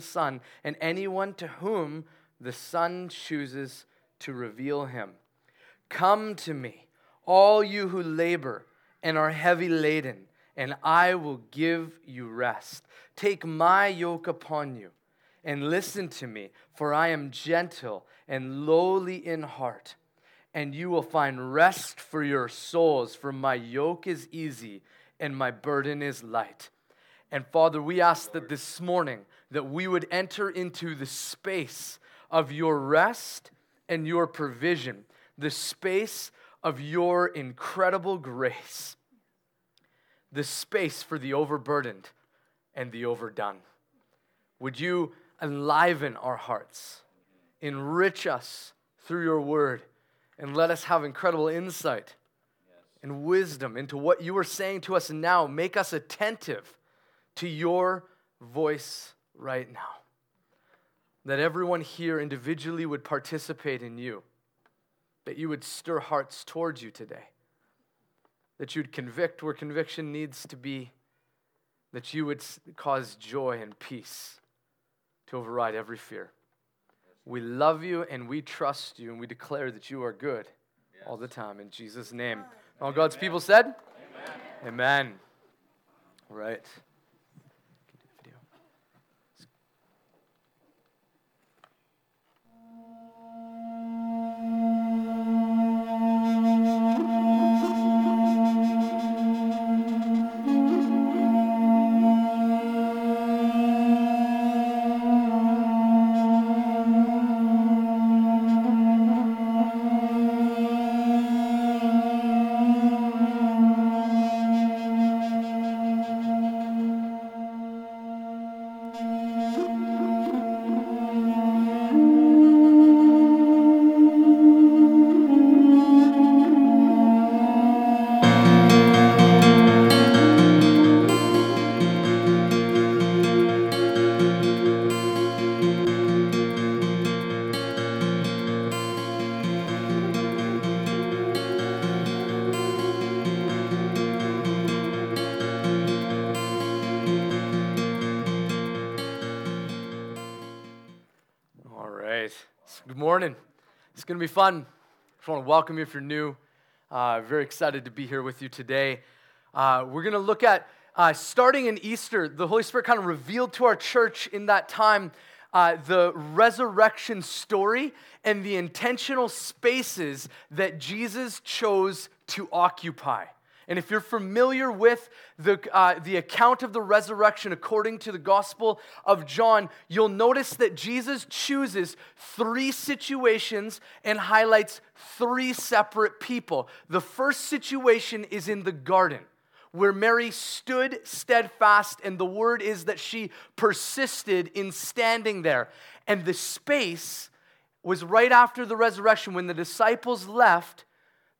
Son, and anyone to whom the Son chooses to reveal him. Come to me, all you who labor and are heavy laden, and I will give you rest. Take my yoke upon you and listen to me, for I am gentle and lowly in heart, and you will find rest for your souls, for my yoke is easy and my burden is light. And Father, we ask that this morning that we would enter into the space of your rest and your provision, the space of your incredible grace, the space for the overburdened and the overdone. Would you enliven our hearts, enrich us through your word, and let us have incredible insight and wisdom into what you are saying to us now. Make us attentive to your voice right now. That everyone here individually would participate in you, that you would stir hearts towards you today, that you'd convict where conviction needs to be, that you would cause joy and peace to override every fear. We love you and we trust you and we declare that you are good yes. all the time in Jesus' name. All God's people said? Amen. Amen. All right. Going to be fun. Just want to welcome you if you're new. Uh, very excited to be here with you today. Uh, we're going to look at uh, starting in Easter, the Holy Spirit kind of revealed to our church in that time uh, the resurrection story and the intentional spaces that Jesus chose to occupy. And if you're familiar with the, uh, the account of the resurrection according to the Gospel of John, you'll notice that Jesus chooses three situations and highlights three separate people. The first situation is in the garden where Mary stood steadfast, and the word is that she persisted in standing there. And the space was right after the resurrection when the disciples left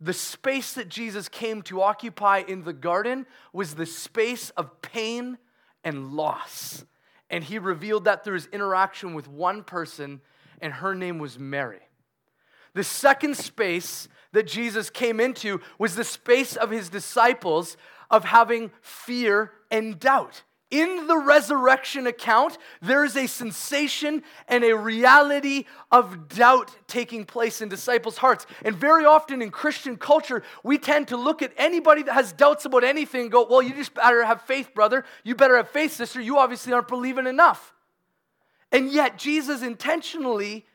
the space that Jesus came to occupy in the garden was the space of pain and loss. And he revealed that through his interaction with one person, and her name was Mary. The second space that Jesus came into was the space of his disciples of having fear and doubt. In the resurrection account, there is a sensation and a reality of doubt taking place in disciples' hearts. And very often in Christian culture, we tend to look at anybody that has doubts about anything and go, Well, you just better have faith, brother. You better have faith, sister. You obviously aren't believing enough. And yet, Jesus intentionally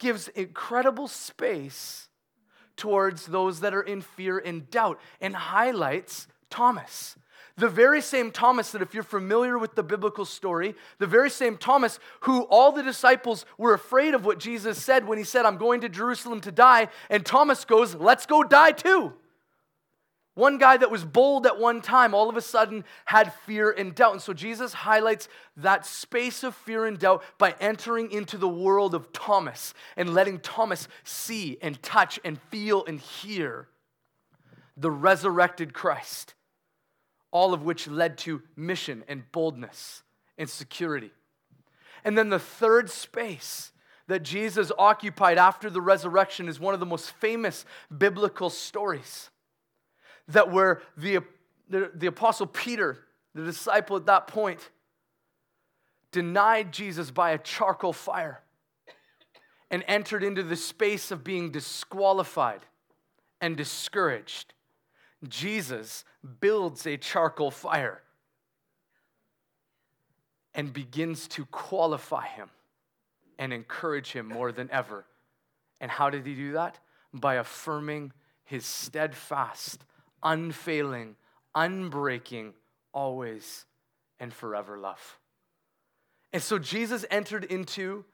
gives incredible space towards those that are in fear and doubt and highlights Thomas. The very same Thomas that, if you're familiar with the biblical story, the very same Thomas who all the disciples were afraid of what Jesus said when he said, I'm going to Jerusalem to die. And Thomas goes, Let's go die too. One guy that was bold at one time all of a sudden had fear and doubt. And so Jesus highlights that space of fear and doubt by entering into the world of Thomas and letting Thomas see and touch and feel and hear the resurrected Christ all of which led to mission and boldness and security. And then the third space that Jesus occupied after the resurrection is one of the most famous biblical stories. That where the, the, the apostle Peter, the disciple at that point, denied Jesus by a charcoal fire and entered into the space of being disqualified and discouraged, Jesus builds a charcoal fire and begins to qualify him and encourage him more than ever. And how did he do that? By affirming his steadfast, unfailing, unbreaking, always and forever love. And so Jesus entered into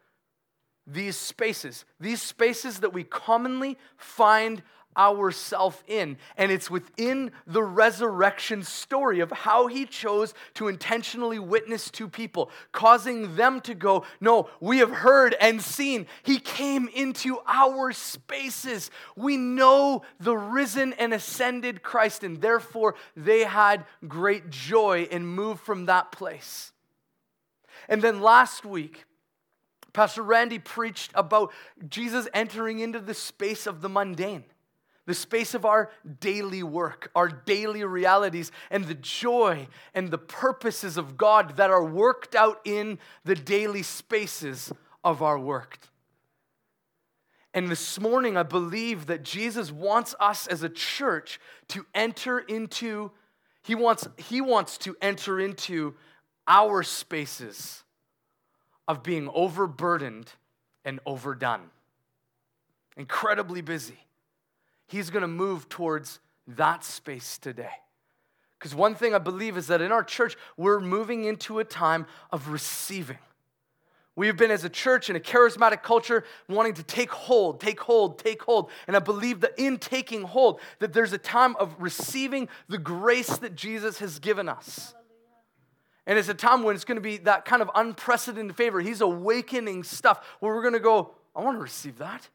these spaces, these spaces that we commonly find ourselves in. And it's within the resurrection story of how he chose to intentionally witness to people, causing them to go, No, we have heard and seen. He came into our spaces. We know the risen and ascended Christ, and therefore they had great joy and moved from that place. And then last week, Pastor Randy preached about Jesus entering into the space of the mundane the space of our daily work, our daily realities, and the joy and the purposes of God that are worked out in the daily spaces of our work. And this morning, I believe that Jesus wants us as a church to enter into, he wants, he wants to enter into our spaces of being overburdened and overdone, incredibly busy He's going to move towards that space today. Because one thing I believe is that in our church, we're moving into a time of receiving. We've been as a church in a charismatic culture wanting to take hold, take hold, take hold. And I believe that in taking hold, that there's a time of receiving the grace that Jesus has given us. And it's a time when it's going to be that kind of unprecedented favor. He's awakening stuff where we're going to go, I want to receive that.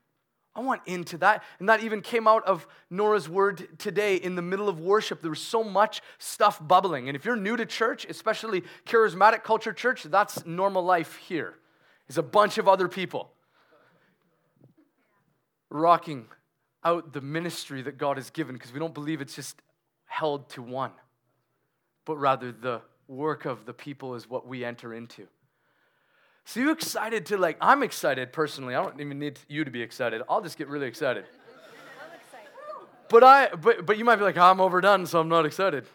I want into that. And that even came out of Nora's word today in the middle of worship. There was so much stuff bubbling. And if you're new to church, especially charismatic culture church, that's normal life here. Is a bunch of other people rocking out the ministry that God has given because we don't believe it's just held to one, but rather the work of the people is what we enter into. So you excited to like, I'm excited personally. I don't even need you to be excited. I'll just get really excited. I'm excited. But I but but you might be like, I'm overdone, so I'm not excited.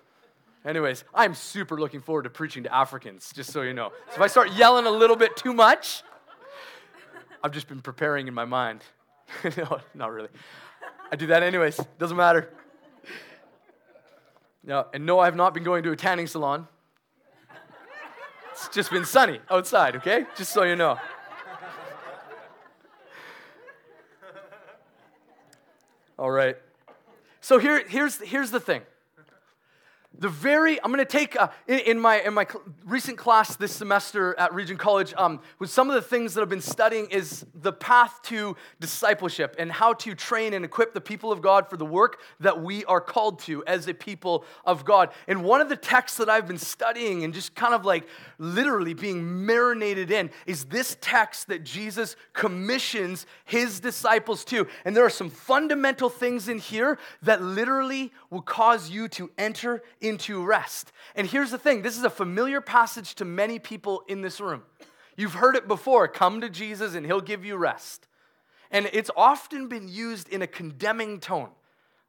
Anyways, I'm super looking forward to preaching to Africans, just so you know. So if I start yelling a little bit too much, I've just been preparing in my mind. no, not really. I do that anyways. Doesn't matter. No, and no, I have not been going to a tanning salon. It's just been sunny outside, okay? Just so you know. All right. So here, here's, here's the thing the very i'm going to take uh, in, in, my in my cl- recent class this semester at regent college um, with some of the things that i've been studying is the path to discipleship and how to train and equip the people of god for the work that we are called to as a people of god. And one of the texts that i've been studying and just kind of like literally being marinated in is this text that jesus commissions his disciples to. And there are some fundamental things in here that literally will cause you to enter into rest. And here's the thing this is a familiar passage to many people in this room. You've heard it before come to Jesus and he'll give you rest. And it's often been used in a condemning tone.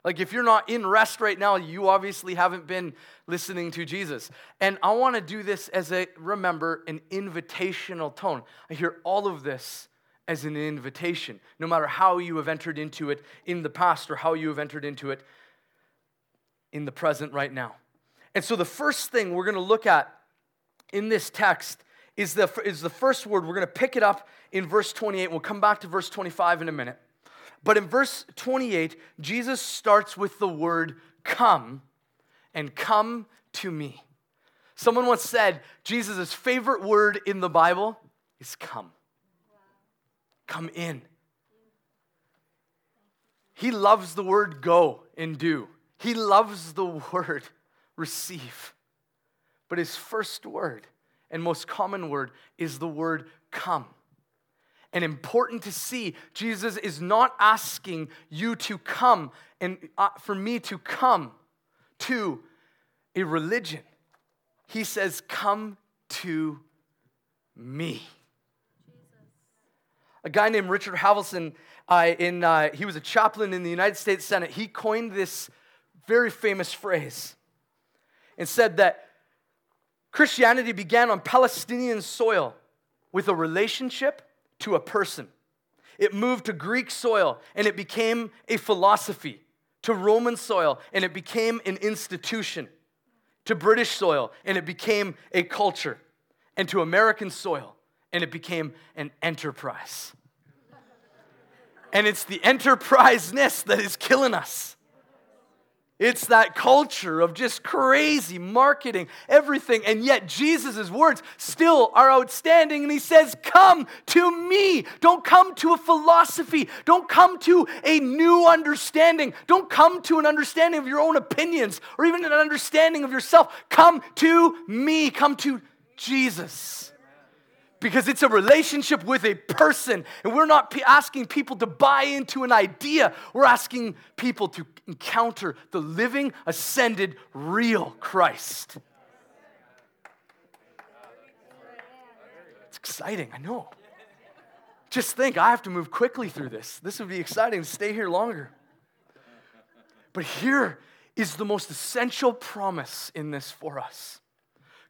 Like if you're not in rest right now, you obviously haven't been listening to Jesus. And I want to do this as a, remember, an invitational tone. I hear all of this as an invitation, no matter how you have entered into it in the past or how you have entered into it in the present right now. And so the first thing we're going to look at in this text is the, is the first word. We're going to pick it up in verse 28. We'll come back to verse 25 in a minute. But in verse 28, Jesus starts with the word come and come to me. Someone once said Jesus' favorite word in the Bible is come. Come in. He loves the word go and do. He loves the word receive. But his first word and most common word is the word come. And important to see, Jesus is not asking you to come and uh, for me to come to a religion. He says, Come to me. A guy named Richard Halverson, uh, in, uh, he was a chaplain in the United States Senate. He coined this very famous phrase and said that Christianity began on Palestinian soil with a relationship to a person. It moved to Greek soil and it became a philosophy, to Roman soil and it became an institution, to British soil and it became a culture, and to American soil and it became an enterprise. And it's the enterpriseness that is killing us. It's that culture of just crazy marketing, everything. And yet, Jesus' words still are outstanding. And he says, Come to me. Don't come to a philosophy. Don't come to a new understanding. Don't come to an understanding of your own opinions or even an understanding of yourself. Come to me. Come to Jesus because it's a relationship with a person. And we're not p- asking people to buy into an idea, we're asking people to encounter the living, ascended, real Christ. It's exciting, I know. Just think, I have to move quickly through this. This would be exciting to stay here longer. But here is the most essential promise in this for us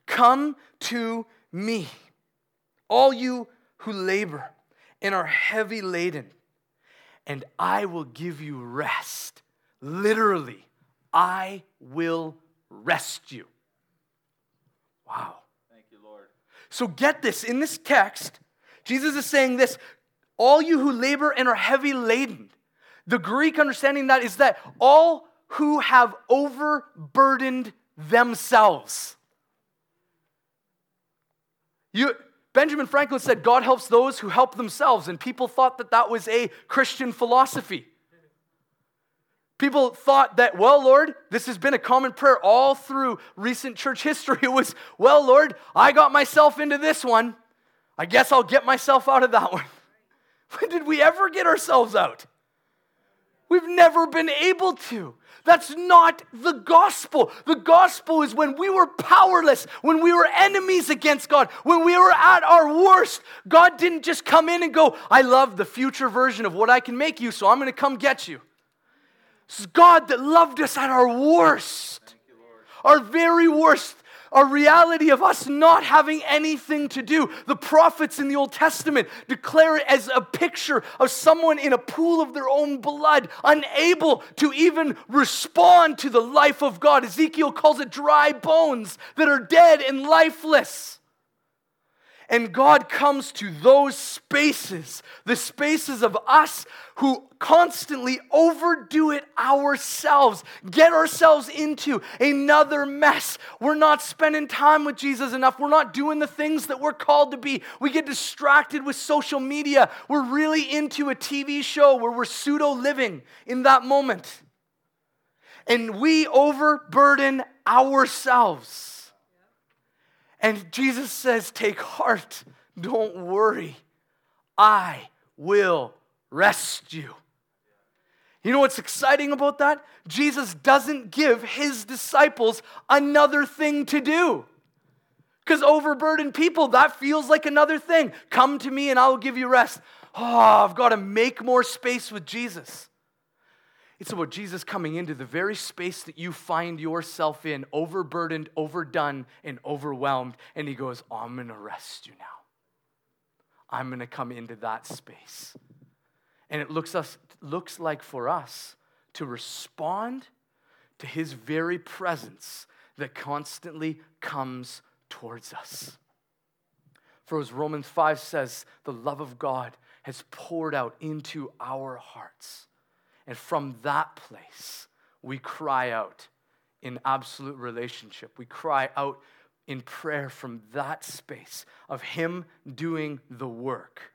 Come to me all you who labor and are heavy laden, and I will give you rest. Literally, I will rest you. Wow. Thank you, Lord. So get this in this text, Jesus is saying this all you who labor and are heavy laden. The Greek understanding that is that all who have overburdened themselves. You, Benjamin Franklin said, God helps those who help themselves, and people thought that that was a Christian philosophy. People thought that, well, Lord, this has been a common prayer all through recent church history. It was, well, Lord, I got myself into this one. I guess I'll get myself out of that one. When did we ever get ourselves out? We've never been able to. That's not the gospel. The gospel is when we were powerless, when we were enemies against God, when we were at our worst. God didn't just come in and go, I love the future version of what I can make you, so I'm going to come get you. Is God that loved us at our worst, our very worst a reality of us not having anything to do. The prophets in the Old Testament declare it as a picture of someone in a pool of their own blood, unable to even respond to the life of God. Ezekiel calls it dry bones that are dead and lifeless. And God comes to those spaces, the spaces of us who constantly overdo it ourselves, get ourselves into another mess. We're not spending time with Jesus enough. We're not doing the things that we're called to be. We get distracted with social media. We're really into a TV show where we're pseudo living in that moment. And we overburden ourselves. And Jesus says, Take heart, don't worry. I will rest you. You know what's exciting about that? Jesus doesn't give his disciples another thing to do. Because overburdened people, that feels like another thing. Come to me and I will give you rest. Oh, I've got to make more space with Jesus. It's about Jesus coming into the very space that you find yourself in, overburdened, overdone, and overwhelmed. And he goes, oh, I'm going to rest you now. I'm going to come into that space. And it looks, us, looks like for us to respond to his very presence that constantly comes towards us. For as Romans 5 says, the love of God has poured out into our hearts and from that place, we cry out in absolute relationship. We cry out in prayer from that space of Him doing the work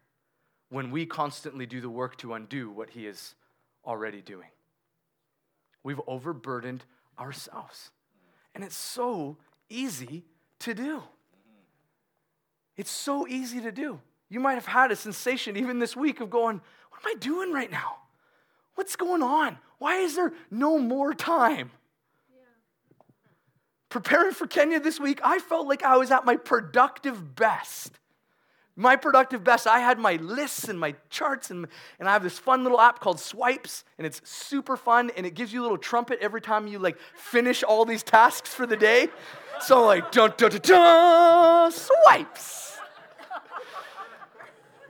when we constantly do the work to undo what He is already doing. We've overburdened ourselves. And it's so easy to do. It's so easy to do. You might have had a sensation even this week of going, What am I doing right now? What's going on? Why is there no more time? Preparing for Kenya this week, I felt like I was at my productive best. My productive best, I had my lists and my charts, and, and I have this fun little app called Swipes, and it's super fun, and it gives you a little trumpet every time you like finish all these tasks for the day. So like dun dun dun dun swipes.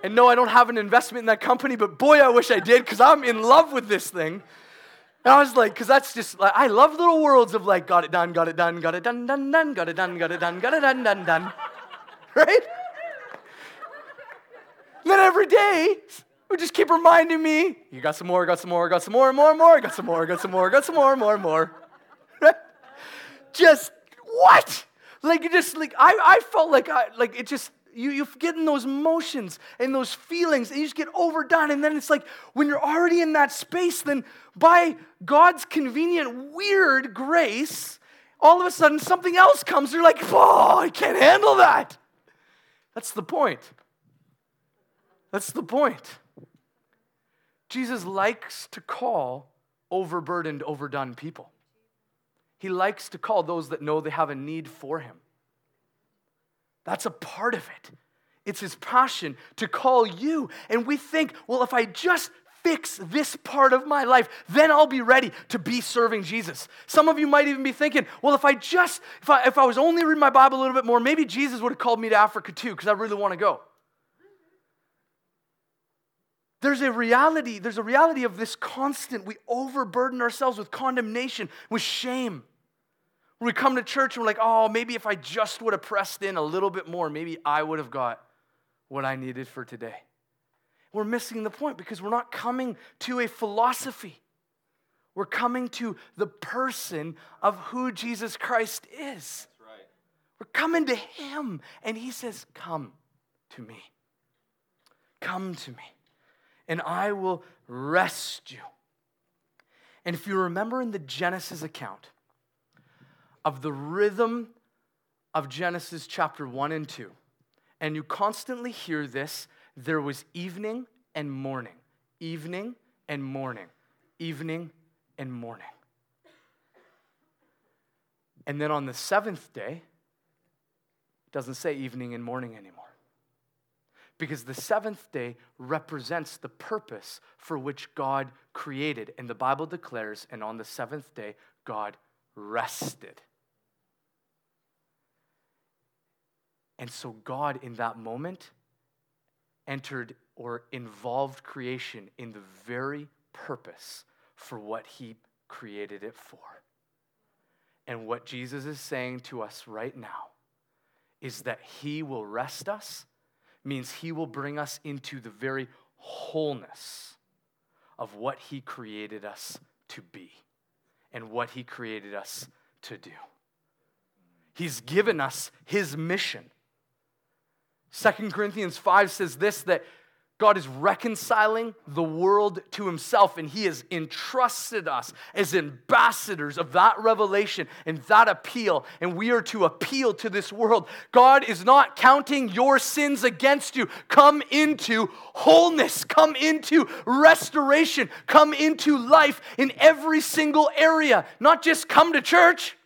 And no, I don't have an investment in that company, but boy, I wish I did, because I'm in love with this thing. And I was like, because that's just like I love little worlds of like, got it done, got it done, got it done, done, done, got it done, got it done, got it done, done, done. Right? then every day, would just keep reminding me, you got some more, got some more, got some more, more, more, got some more, got some more, got some more, more, more. Right? Just what? Like you just like I, I felt like I like it just you you get in those emotions and those feelings and you just get overdone and then it's like when you're already in that space then by God's convenient weird grace all of a sudden something else comes you're like oh I can't handle that that's the point that's the point. Jesus likes to call overburdened, overdone people. He likes to call those that know they have a need for him. That's a part of it. It's his passion to call you. And we think, well, if I just fix this part of my life, then I'll be ready to be serving Jesus. Some of you might even be thinking, well, if I just, if I, if I was only reading my Bible a little bit more, maybe Jesus would have called me to Africa too, because I really want to go. There's a reality, there's a reality of this constant, we overburden ourselves with condemnation, with shame. We come to church and we're like, oh, maybe if I just would have pressed in a little bit more, maybe I would have got what I needed for today. We're missing the point because we're not coming to a philosophy. We're coming to the person of who Jesus Christ is. Right. We're coming to Him, and He says, Come to me. Come to me and I will rest you. And if you remember in the Genesis account of the rhythm of Genesis chapter 1 and 2, and you constantly hear this, there was evening and morning, evening and morning, evening and morning. And then on the seventh day, it doesn't say evening and morning anymore because the seventh day represents the purpose for which God created. And the Bible declares, and on the seventh day, God rested. And so, God, in that moment, entered or involved creation in the very purpose for what He created it for. And what Jesus is saying to us right now is that He will rest us means He will bring us into the very wholeness of what He created us to be and what He created us to do. He's given us His mission. Second Corinthians 5 says this that God is reconciling the world to himself, and he has entrusted us as ambassadors of that revelation and that appeal, and we are to appeal to this world. God is not counting your sins against you. Come into wholeness, come into restoration, come into life in every single area, not just come to church.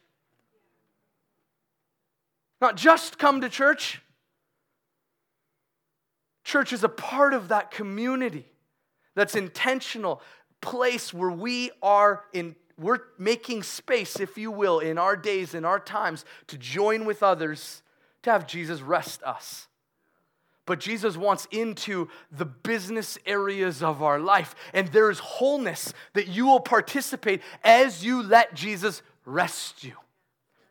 Not just come to church. Church is a part of that community that's intentional place where we are in we're making space if you will in our days in our times to join with others to have Jesus rest us. But Jesus wants into the business areas of our life and there is wholeness that you will participate as you let Jesus rest you.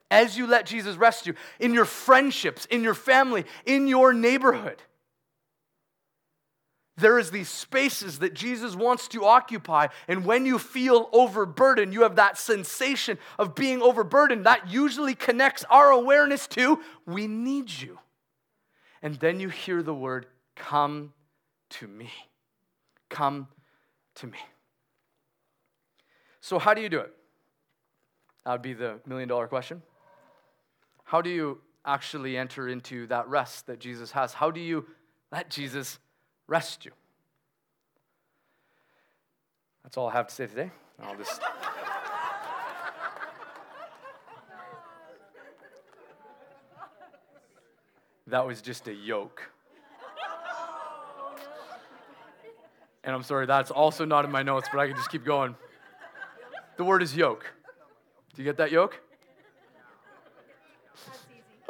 As you let Jesus rest you in your friendships in your family in your neighborhood there is these spaces that Jesus wants to occupy. And when you feel overburdened, you have that sensation of being overburdened. That usually connects our awareness to, we need you. And then you hear the word, come to me. Come to me. So, how do you do it? That would be the million dollar question. How do you actually enter into that rest that Jesus has? How do you let Jesus rest you. That's all I have to say today. I'll just. that was just a yoke. And I'm sorry, that's also not in my notes, but I can just keep going. The word is yoke. Do you get that yoke?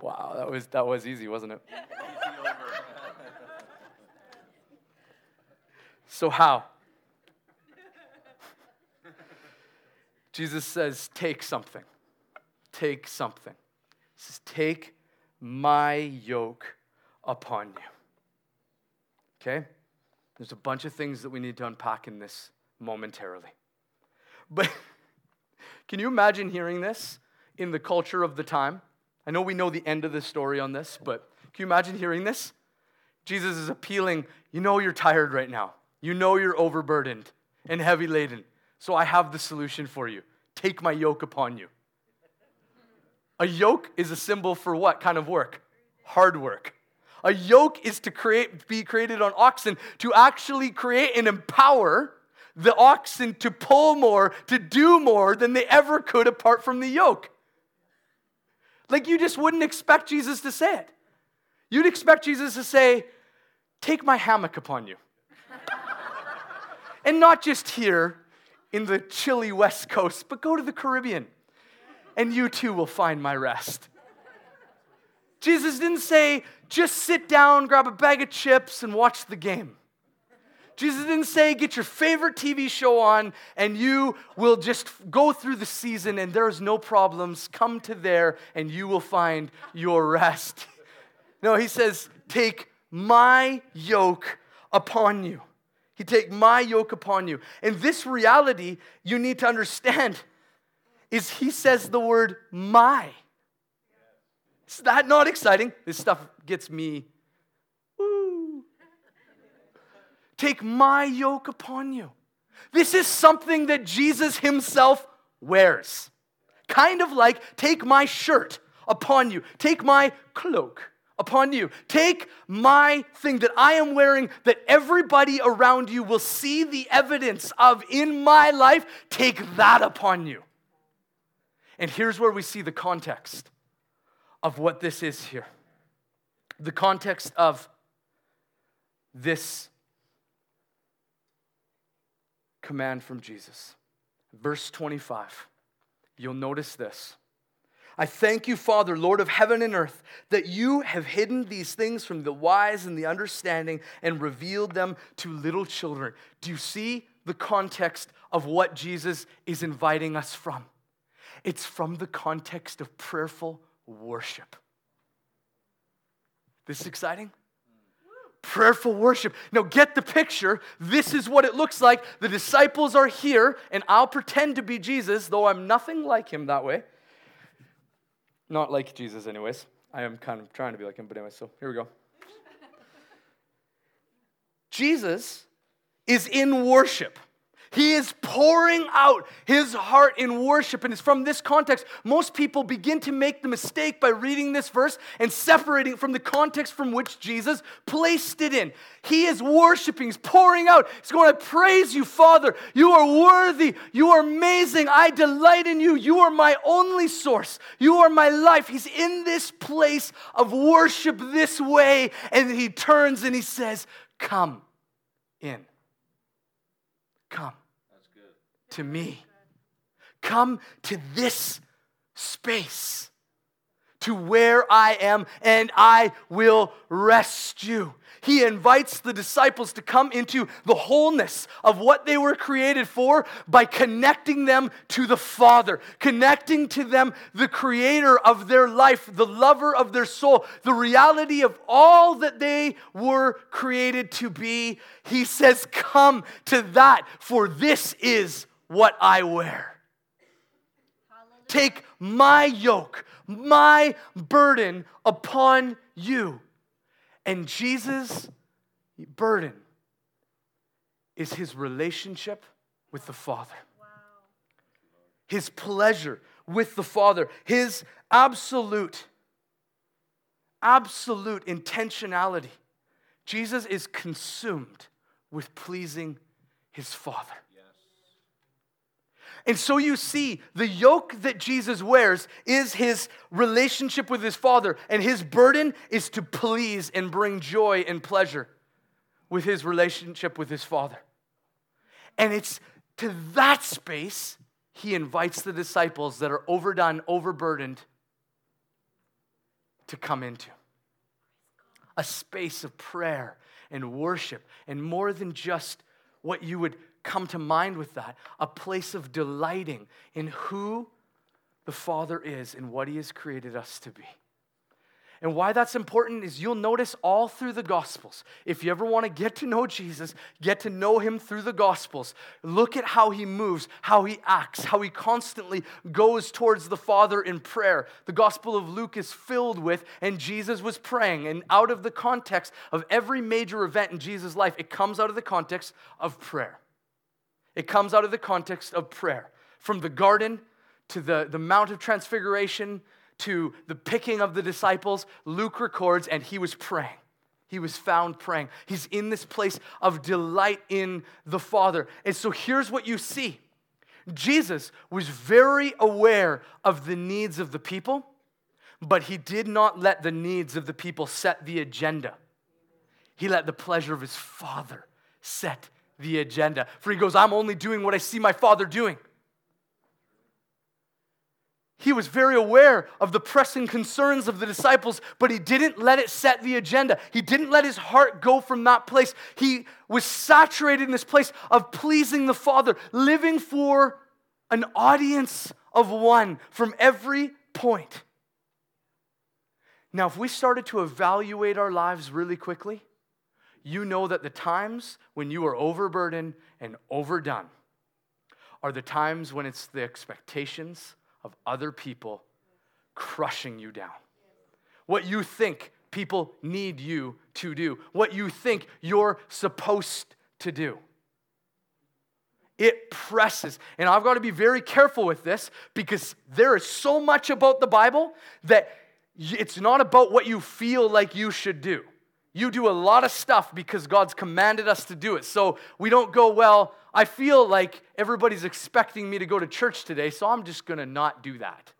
wow, that was that was easy, wasn't it? So how? Jesus says, take something. Take something. He says, take my yoke upon you. Okay? There's a bunch of things that we need to unpack in this momentarily. But can you imagine hearing this in the culture of the time? I know we know the end of the story on this, but can you imagine hearing this? Jesus is appealing, you know you're tired right now. You know you're overburdened and heavy laden. So I have the solution for you. Take my yoke upon you. A yoke is a symbol for what kind of work? Hard work. A yoke is to create, be created on oxen to actually create and empower the oxen to pull more, to do more than they ever could apart from the yoke. Like you just wouldn't expect Jesus to say it. You'd expect Jesus to say, Take my hammock upon you. And not just here in the chilly West Coast, but go to the Caribbean and you too will find my rest. Jesus didn't say, just sit down, grab a bag of chips, and watch the game. Jesus didn't say, get your favorite TV show on and you will just go through the season and there's no problems. Come to there and you will find your rest. No, he says, take my yoke upon you. He take my yoke upon you. And this reality you need to understand is he says the word my. Is that not exciting? This stuff gets me Woo. Take my yoke upon you. This is something that Jesus himself wears. Kind of like, take my shirt upon you, take my cloak upon you, take my thing that I am wearing that everybody around you will see the evidence of in my life, take that upon you. And here's where we see the context of what this is here the context of this command from Jesus. Verse 25. You'll notice this. I thank you, Father, Lord of heaven and earth, that you have hidden these things from the wise and the understanding and revealed them to little children. Do you see the context of what Jesus is inviting us from? It's from the context of prayerful worship. This is exciting? prayerful worship. Now, get the picture. This is what it looks like. The disciples are here, and I'll pretend to be Jesus, though I'm nothing like him that way. Not like Jesus, anyways. I am kind of trying to be like him, but anyway, so here we go. Jesus is in worship. He is pouring out his heart in worship. And it's from this context, most people begin to make the mistake by reading this verse and separating it from the context from which Jesus placed it in. He is worshiping, he's pouring out. He's going to praise you, Father. You are worthy. You are amazing. I delight in you. You are my only source. You are my life. He's in this place of worship this way. And he turns and he says, Come in. Come to me. Come to this space, to where I am, and I will rest you. He invites the disciples to come into the wholeness of what they were created for by connecting them to the Father, connecting to them the creator of their life, the lover of their soul, the reality of all that they were created to be. He says, Come to that, for this is what I wear. Take my yoke, my burden upon you. And Jesus' burden is his relationship with the Father, his pleasure with the Father, his absolute, absolute intentionality. Jesus is consumed with pleasing his Father. And so you see, the yoke that Jesus wears is his relationship with his Father, and his burden is to please and bring joy and pleasure with his relationship with his Father. And it's to that space he invites the disciples that are overdone, overburdened to come into. A space of prayer and worship, and more than just what you would come to mind with that, a place of delighting in who the Father is and what he has created us to be. And why that's important is you'll notice all through the Gospels. If you ever want to get to know Jesus, get to know him through the Gospels. Look at how he moves, how he acts, how he constantly goes towards the Father in prayer. The Gospel of Luke is filled with, and Jesus was praying. And out of the context of every major event in Jesus' life, it comes out of the context of prayer. It comes out of the context of prayer. From the garden to the, the Mount of Transfiguration to the picking of the disciples, Luke records, and he was praying. He was found praying. He's in this place of delight in the Father. And so here's what you see Jesus was very aware of the needs of the people, but he did not let the needs of the people set the agenda. He let the pleasure of his Father set the agenda. For he goes, I'm only doing what I see my Father doing. He was very aware of the pressing concerns of the disciples, but he didn't let it set the agenda. He didn't let his heart go from that place. He was saturated in this place of pleasing the Father, living for an audience of one from every point. Now, if we started to evaluate our lives really quickly, you know that the times when you are overburdened and overdone are the times when it's the expectations of other people crushing you down. What you think people need you to do, what you think you're supposed to do. It presses. And I've got to be very careful with this because there is so much about the Bible that it's not about what you feel like you should do. You do a lot of stuff because God's commanded us to do it. So we don't go, well, I feel like everybody's expecting me to go to church today, so I'm just going to not do that.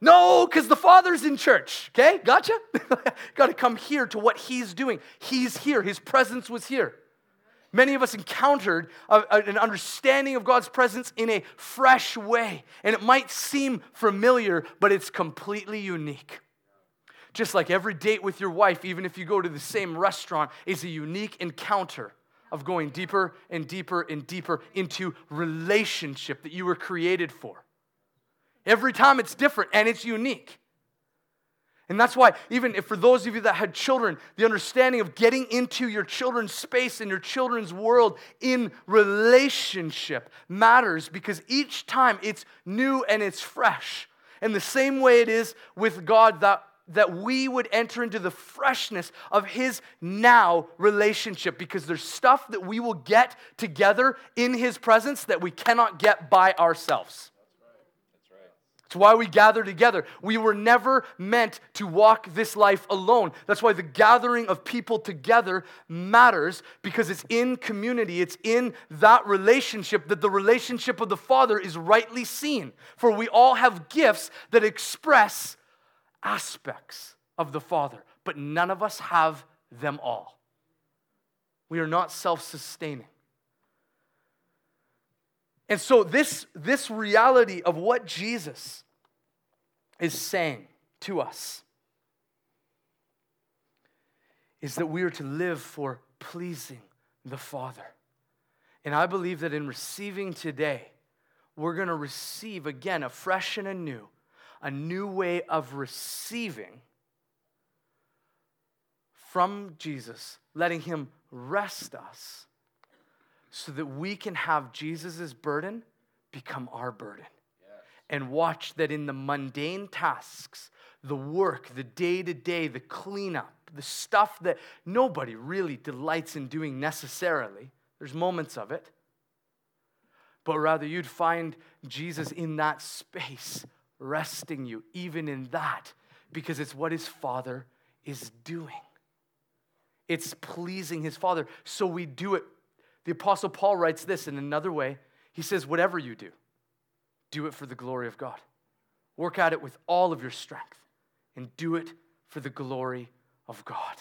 no, because the Father's in church, okay? Gotcha? Got to come here to what He's doing. He's here, His presence was here. Many of us encountered a, a, an understanding of God's presence in a fresh way. And it might seem familiar, but it's completely unique. Just like every date with your wife, even if you go to the same restaurant, is a unique encounter of going deeper and deeper and deeper into relationship that you were created for. Every time it's different and it's unique. And that's why, even if for those of you that had children, the understanding of getting into your children's space and your children's world in relationship matters because each time it's new and it's fresh. And the same way it is with God, that that we would enter into the freshness of his now relationship because there's stuff that we will get together in his presence that we cannot get by ourselves. That's right. That's right. It's why we gather together. We were never meant to walk this life alone. That's why the gathering of people together matters because it's in community, it's in that relationship that the relationship of the Father is rightly seen. For we all have gifts that express aspects of the Father, but none of us have them all. We are not self sustaining. And so, this, this reality of what Jesus is saying to us is that we are to live for pleasing the Father. And I believe that in receiving today, we're going to receive again afresh and anew a new way of receiving from Jesus, letting Him rest us so that we can have Jesus' burden become our burden. Yes. And watch that in the mundane tasks, the work, the day to day, the cleanup, the stuff that nobody really delights in doing necessarily, there's moments of it, but rather you'd find Jesus in that space resting you, even in that, because it's what his Father is doing. It's pleasing his Father. So we do it. The Apostle Paul writes this in another way. He says, Whatever you do, do it for the glory of God. Work at it with all of your strength and do it for the glory of God.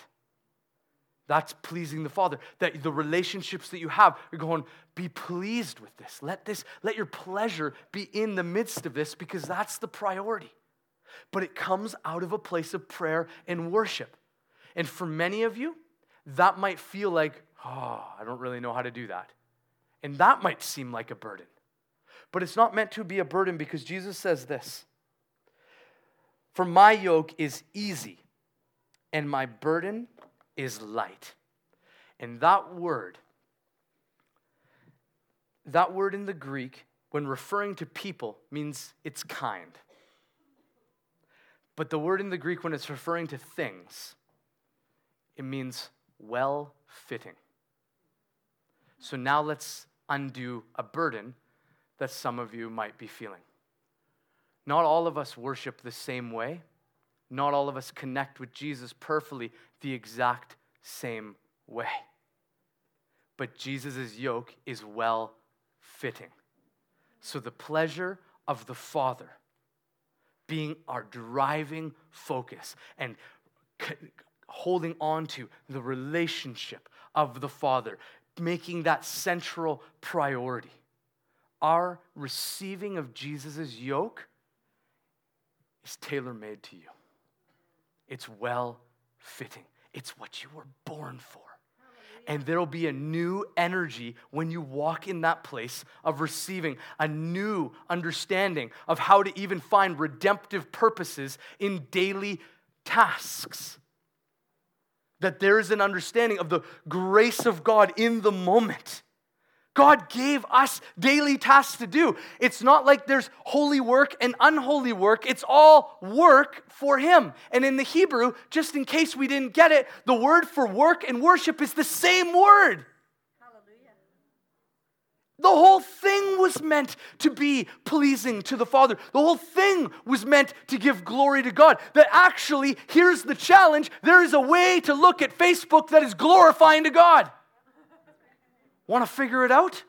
That's pleasing the Father. That the relationships that you have, you're going, be pleased with this. Let this, let your pleasure be in the midst of this because that's the priority. But it comes out of a place of prayer and worship. And for many of you, that might feel like, oh, I don't really know how to do that. And that might seem like a burden. But it's not meant to be a burden because Jesus says this For my yoke is easy and my burden is light. And that word, that word in the Greek, when referring to people, means it's kind. But the word in the Greek, when it's referring to things, it means well fitting. So now let's undo a burden that some of you might be feeling. Not all of us worship the same way. Not all of us connect with Jesus perfectly the exact same way. But Jesus' yoke is well fitting. So the pleasure of the Father being our driving focus and c- holding on to the relationship of the Father, making that central priority. Our receiving of Jesus' yoke is tailor made to you. It's well fitting, it's what you were born for. And there will be a new energy when you walk in that place of receiving a new understanding of how to even find redemptive purposes in daily tasks. That there is an understanding of the grace of God in the moment God gave us daily tasks to do. It's not like there's holy work and unholy work, it's all work for Him. And in the Hebrew, just in case we didn't get it, the word for work and worship is the same word. The whole thing was meant to be pleasing to the Father. The whole thing was meant to give glory to God. That actually, here's the challenge there is a way to look at Facebook that is glorifying to God. Want to figure it out?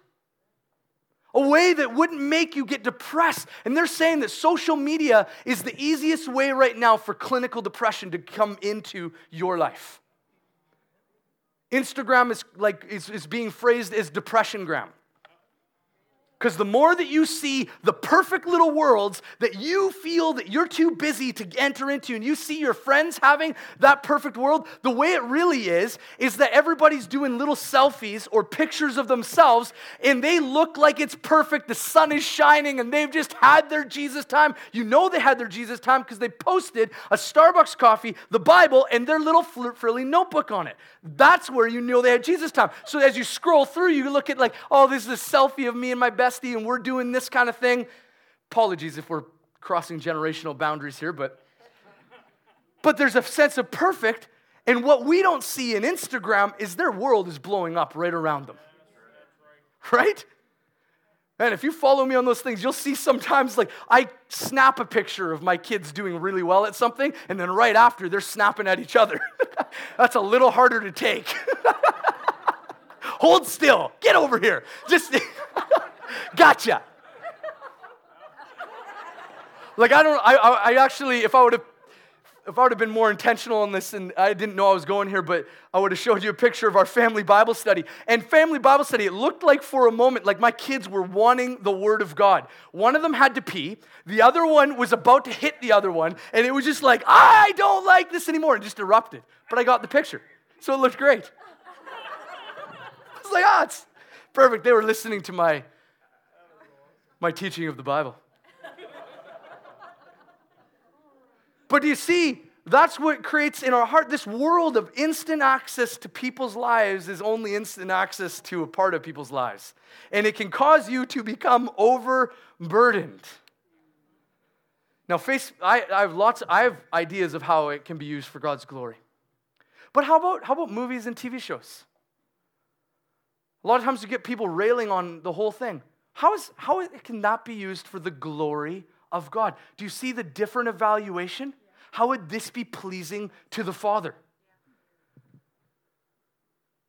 A way that wouldn't make you get depressed. And they're saying that social media is the easiest way right now for clinical depression to come into your life. Instagram is like is, is being phrased as depression gram. Because the more that you see the perfect little worlds that you feel that you're too busy to enter into, and you see your friends having that perfect world, the way it really is, is that everybody's doing little selfies or pictures of themselves, and they look like it's perfect. The sun is shining, and they've just had their Jesus time. You know they had their Jesus time because they posted a Starbucks coffee, the Bible, and their little frilly notebook on it. That's where you know they had Jesus time. So as you scroll through, you look at, like, oh, this is a selfie of me and my best and we're doing this kind of thing. Apologies if we're crossing generational boundaries here, but but there's a sense of perfect and what we don't see in Instagram is their world is blowing up right around them. Right? And if you follow me on those things, you'll see sometimes like I snap a picture of my kids doing really well at something, and then right after they're snapping at each other. That's a little harder to take. Hold still. Get over here. Just gotcha. Like I don't, I, I actually, if I would have, if I would have been more intentional in this, and I didn't know I was going here, but I would have showed you a picture of our family Bible study. And family Bible study, it looked like for a moment, like my kids were wanting the Word of God. One of them had to pee, the other one was about to hit the other one, and it was just like, I don't like this anymore, and just erupted. But I got the picture, so it looked great. I was like, ah, oh, it's perfect. They were listening to my my teaching of the Bible. but you see, that's what creates in our heart this world of instant access to people's lives is only instant access to a part of people's lives. And it can cause you to become overburdened. Now, face, I, I have lots, I have ideas of how it can be used for God's glory. But how about, how about movies and TV shows? A lot of times you get people railing on the whole thing. How, is, how can that be used for the glory of God? Do you see the different evaluation? How would this be pleasing to the Father?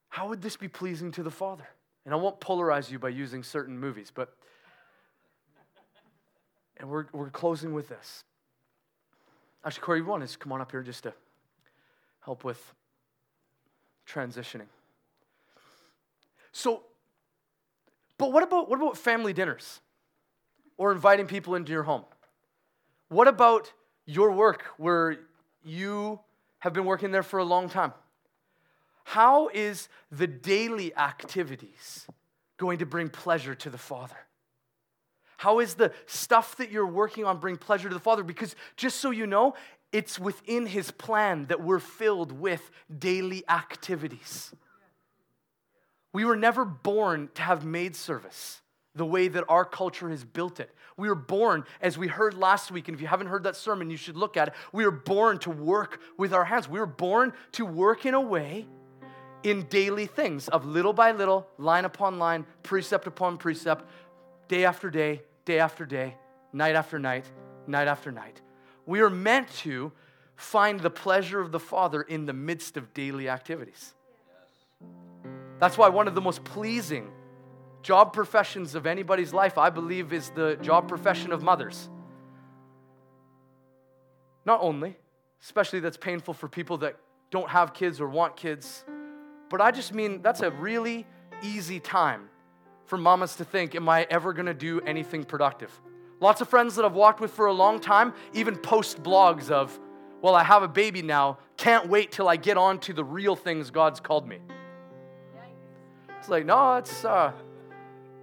How would this be pleasing to the Father? And I won't polarize you by using certain movies, but, and we're, we're closing with this. Actually, Corey, you want to come on up here just to help with transitioning. So, but what about, what about family dinners or inviting people into your home? What about your work where you have been working there for a long time? How is the daily activities going to bring pleasure to the Father? How is the stuff that you're working on bring pleasure to the Father? Because just so you know, it's within His plan that we're filled with daily activities. We were never born to have maid service the way that our culture has built it. We were born, as we heard last week, and if you haven't heard that sermon, you should look at it. We were born to work with our hands. We were born to work in a way in daily things of little by little, line upon line, precept upon precept, day after day, day after day, night after night, night after night. We are meant to find the pleasure of the Father in the midst of daily activities. That's why one of the most pleasing job professions of anybody's life, I believe, is the job profession of mothers. Not only, especially that's painful for people that don't have kids or want kids, but I just mean that's a really easy time for mamas to think, Am I ever gonna do anything productive? Lots of friends that I've walked with for a long time even post blogs of, Well, I have a baby now, can't wait till I get on to the real things God's called me. It's like, no, it's uh,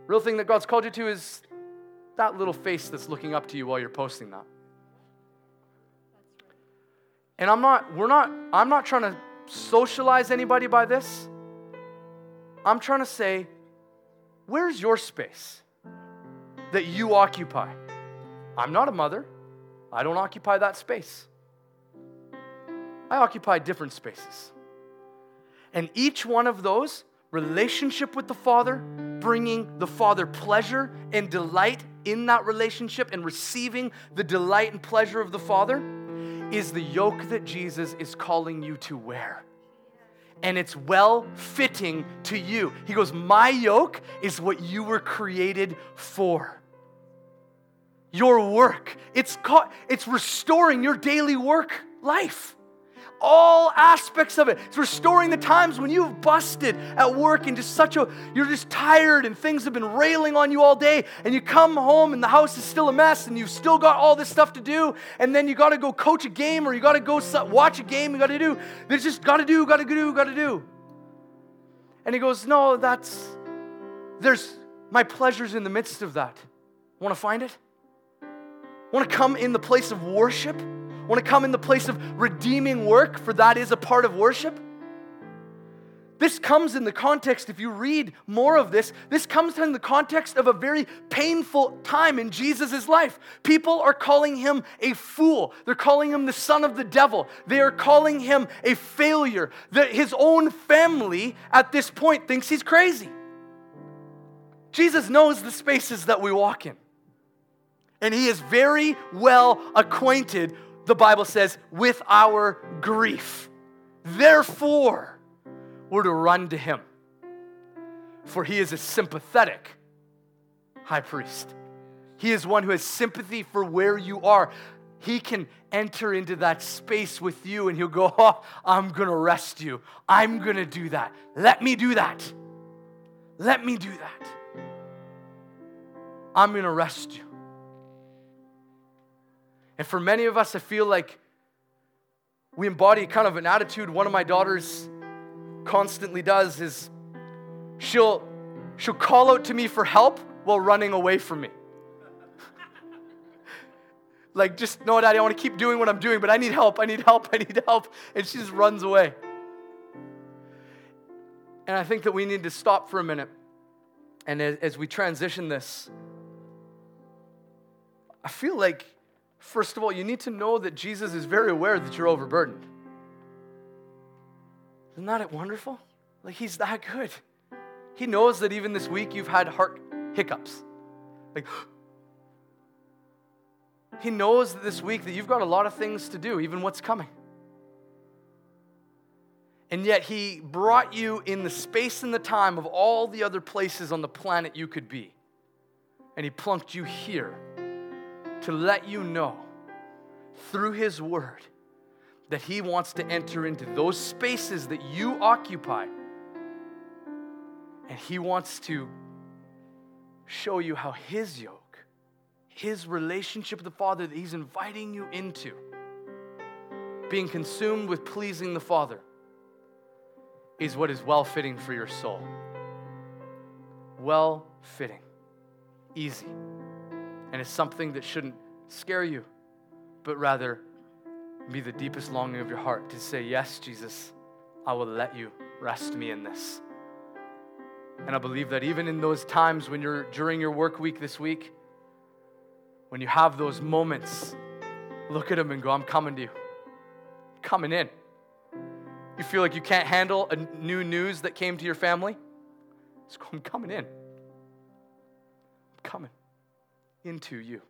real thing that God's called you to is that little face that's looking up to you while you're posting that. And I'm not, we're not, I'm not trying to socialize anybody by this. I'm trying to say, where's your space that you occupy? I'm not a mother. I don't occupy that space. I occupy different spaces. And each one of those relationship with the Father, bringing the Father pleasure and delight in that relationship and receiving the delight and pleasure of the Father is the yoke that Jesus is calling you to wear. And it's well fitting to you. He goes, My yoke is what you were created for. Your work. It's, caught, it's restoring your daily work life all aspects of it. It's restoring the times when you've busted at work and just such a, you're just tired and things have been railing on you all day, and you come home and the house is still a mess and you've still got all this stuff to do, and then you got to go coach a game or you got to go watch a game, you got to do, there's just got to do, got to do, got to do. And he goes, No, that's, there's my pleasures in the midst of that. Want to find it? Want to come in the place of worship? Want to come in the place of redeeming work, for that is a part of worship? This comes in the context, if you read more of this, this comes in the context of a very painful time in Jesus' life. People are calling him a fool. They're calling him the son of the devil. They are calling him a failure. That his own family at this point thinks he's crazy. Jesus knows the spaces that we walk in. And he is very well acquainted the Bible says, with our grief. Therefore, we're to run to him, for he is a sympathetic high priest. He is one who has sympathy for where you are. He can enter into that space with you and he'll go, Oh, I'm going to rest you. I'm going to do that. Let me do that. Let me do that. I'm going to rest you. And for many of us, I feel like we embody kind of an attitude one of my daughters constantly does is she'll she'll call out to me for help while running away from me. like just no daddy, I want to keep doing what I'm doing, but I need help, I need help, I need help. And she just runs away. And I think that we need to stop for a minute. And as, as we transition this, I feel like First of all, you need to know that Jesus is very aware that you're overburdened. Isn't that wonderful? Like, he's that good. He knows that even this week you've had heart hiccups. Like, he knows that this week that you've got a lot of things to do, even what's coming. And yet, he brought you in the space and the time of all the other places on the planet you could be. And he plunked you here to let you know through His Word that He wants to enter into those spaces that you occupy. And He wants to show you how His yoke, His relationship with the Father that He's inviting you into, being consumed with pleasing the Father, is what is well fitting for your soul. Well fitting, easy. And it's something that shouldn't scare you, but rather be the deepest longing of your heart to say, Yes, Jesus, I will let you rest me in this. And I believe that even in those times when you're during your work week this week, when you have those moments, look at him and go, I'm coming to you. Coming in. You feel like you can't handle a new news that came to your family? Just go, I'm coming in. I'm coming into you.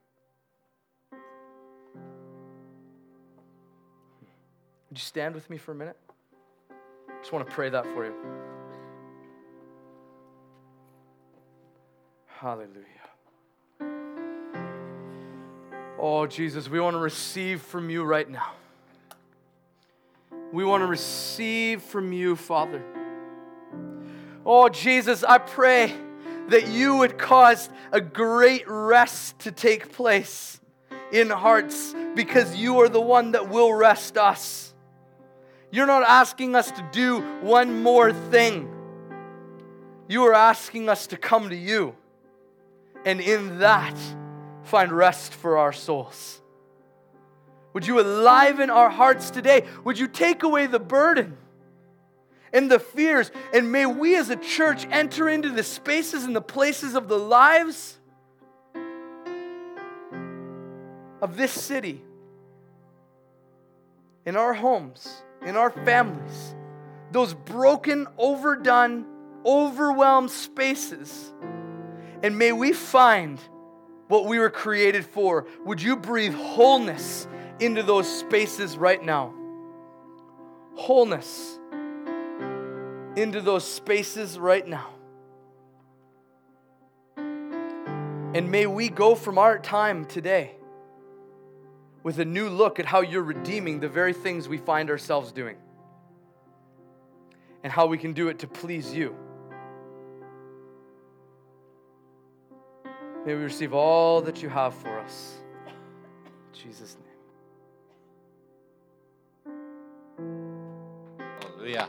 Would you stand with me for a minute? I just want to pray that for you. Hallelujah. Oh, Jesus, we want to receive from you right now. We want to receive from you, Father. Oh, Jesus, I pray that you would cause a great rest to take place in hearts because you are the one that will rest us. You're not asking us to do one more thing. You are asking us to come to you and in that find rest for our souls. Would you enliven our hearts today? Would you take away the burden and the fears? And may we as a church enter into the spaces and the places of the lives of this city, in our homes in our families, those broken, overdone, overwhelmed spaces. And may we find what we were created for. Would you breathe wholeness into those spaces right now? Wholeness into those spaces right now. And may we go from our time today with a new look at how you're redeeming the very things we find ourselves doing and how we can do it to please you. May we receive all that you have for us. In Jesus' name.